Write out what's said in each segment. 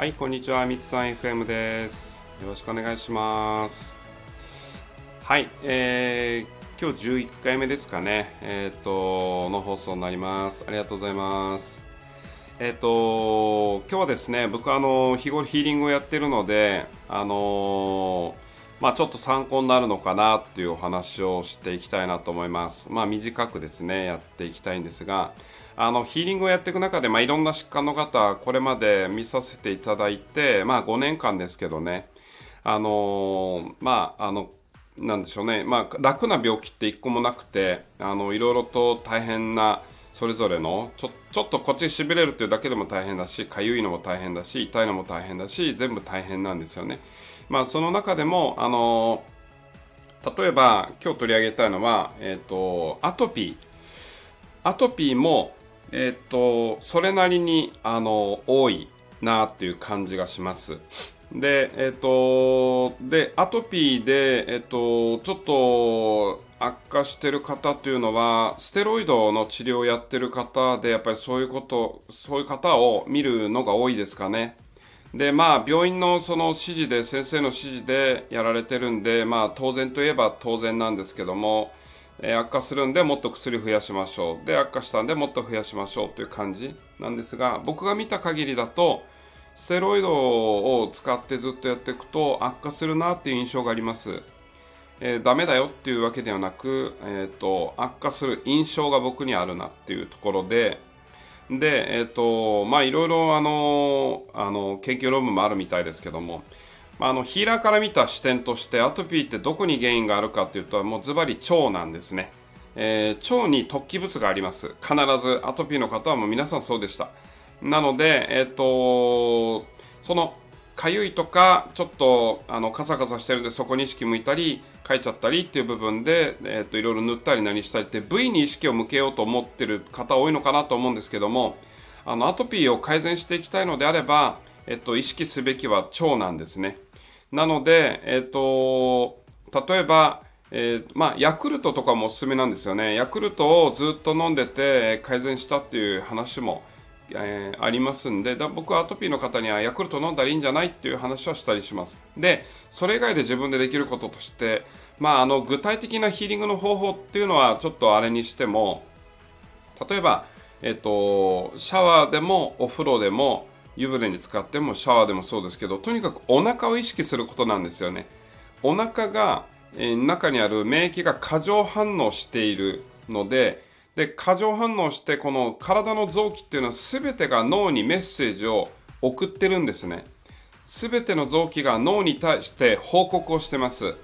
はい、こんにちは。みつさん FM です。よろしくお願いします。はい、えー、今日11回目ですかね。えっ、と、の放送になります。ありがとうございます。えっ、と、今日はですね、僕あの、日頃ヒーリングをやってるので、あのまあちょっと参考になるのかなっていうお話をしていきたいなと思います。まあ短くですね、やっていきたいんですが、あのヒーリングをやっていく中で、まあ、いろんな疾患の方、これまで見させていただいて、まあ、5年間ですけどね、あのまあ、あの、なんでしょうね、まあ、楽な病気って一個もなくて、あの、いろいろと大変な、それぞれの、ちょ、ちょっとこっち痺れるっていうだけでも大変だし、かゆいのも大変だし、痛いのも大変だし、全部大変なんですよね。まあ、その中でも、あの例えば、今日取り上げたいのは、えっ、と、アトピー。アトピーも、えっ、と、それなりに、あの、多いなっていう感じがします。で、えっ、と、で、アトピーで、えっ、と、ちょっと悪化してる方というのは、ステロイドの治療をやってる方で、やっぱりそういうこと、そういう方を見るのが多いですかね。で、まあ、病院のその指示で、先生の指示でやられてるんで、まあ、当然といえば当然なんですけども、え悪化するんでもっと薬増やしましょう。で、悪化したんでもっと増やしましょうという感じなんですが、僕が見た限りだと、ステロイドを使ってずっとやっていくと悪化するなっていう印象があります。えーダメだよっていうわけではなく、えっ、と、悪化する印象が僕にあるなっていうところで、で、えっ、と、まあ、いろいろ、あの、あの、研究論文もあるみたいですけども、まあ、あの、ヒーラーから見た視点として、アトピーってどこに原因があるかというと、もうズバリ腸なんですね。えー腸に突起物があります。必ず、アトピーの方はもう皆さんそうでした。なので、えっ、と、その、かゆいとか、ちょっと、あの、カサカサしてるんで、そこに意識向いたり、かいちゃったりっていう部分で、えっ、と、いろいろ塗ったり何したりって、部位に意識を向けようと思ってる方多いのかなと思うんですけども、あの、アトピーを改善していきたいのであれば、えっ、と、意識すべきは腸なんですね。なので、えっ、と、例えば、えーまあ、ヤクルトとかもおすすめなんですよね。ヤクルトをずっと飲んでて改善したっていう話も、えーありますんで、だ僕はアトピーの方にはヤクルト飲んだらいいんじゃないっていう話はしたりします。で、それ以外で自分でできることとして、まあ、あの、具体的なヒーリングの方法っていうのはちょっとあれにしても、例えば、えっと、シャワーでもお風呂でも湯船に使ってもシャワーでもそうですけどとにかくお腹を意識することなんですよねお腹が、えー中にある免疫が過剰反応しているのでで過剰反応してこの体の臓器っていうのは全てが脳にメッセージを送ってるんですね。全ての臓器が脳に対して報告をしてます。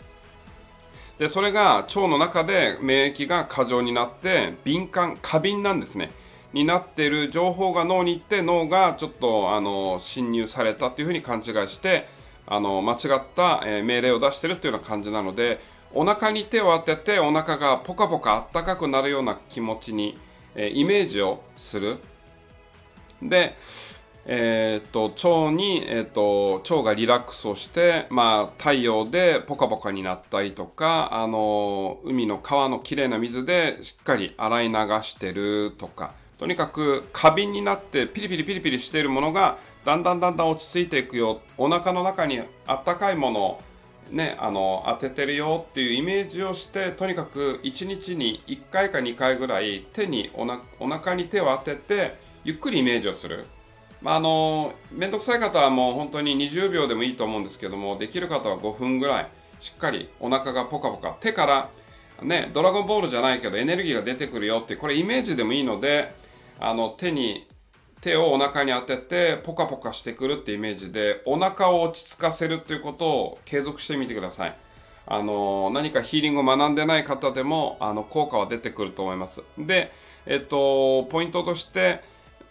でそれが腸の中で免疫が過剰になって敏感過敏なんですね。になっている情報が脳に行って脳がちょっとあの侵入されたというふうに勘違いしてあの間違った、え命令を出しているというような感じなのでお腹に手を当ててお腹がポカポカ暖かくなるような気持ちに、えーイメージをする。で、えーっと腸に、えーっと腸がリラックスをして、まあ、太陽でポカポカになったりとかあの海の川のきれいな水でしっかり洗い流してるとかとにかく過敏になってピリピリピリピリしているものがだんだんだんだん落ち着いていくよお腹の中にあったかいものをね、あの当ててるよっていうイメージをしてとにかく1日に1回か2回ぐらい手におなお腹に手を当ててゆっくりイメージをする、まあ、あの面倒くさい方はもう本当に20秒でもいいと思うんですけどもできる方は5分ぐらいしっかりお腹がポカポカ手からねドラゴンボールじゃないけどエネルギーが出てくるよってこれイメージでもいいのであの手に手をお腹に当ててポカポカしてくるってイメージでお腹を落ち着かせるっていうことを継続してみてください。あの何かヒーリングを学んでない方でもあの効果は出てくると思います。でえっとポイントとして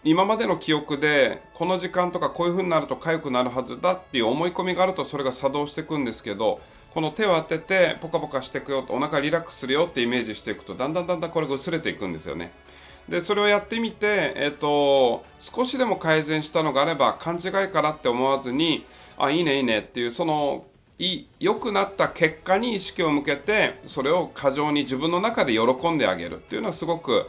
今までの記憶でこの時間とかこういう風になると痒くなるはずだっていう思い込みがあるとそれが作動していくんですけどこの手を当ててポカポカしていくよとお腹リラックスするよってイメージしていくとだんだんだんだんこれが薄れていくんですよね。でそれをやってみて、えっと少しでも改善したのがあれば勘違いからって思わずにあいいねいいねっていうそのい良くなった結果に意識を向けてそれを過剰に自分の中で喜んであげるっていうのはすごく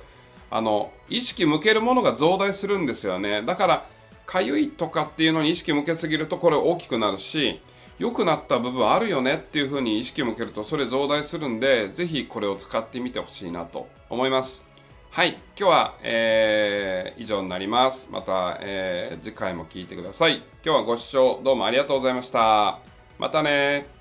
あの意識向けるものが増大するんですよねだからかゆいとかっていうのに意識向けすぎるとこれ大きくなるし、良くなった部分あるよねっていう風に意識を向けるとそれ増大するんで、ぜひこれを使ってみてほしいなと思います。はい、今日は、えー、以上になります。また、えー、次回も聞いてください。今日はご視聴どうもありがとうございました。またね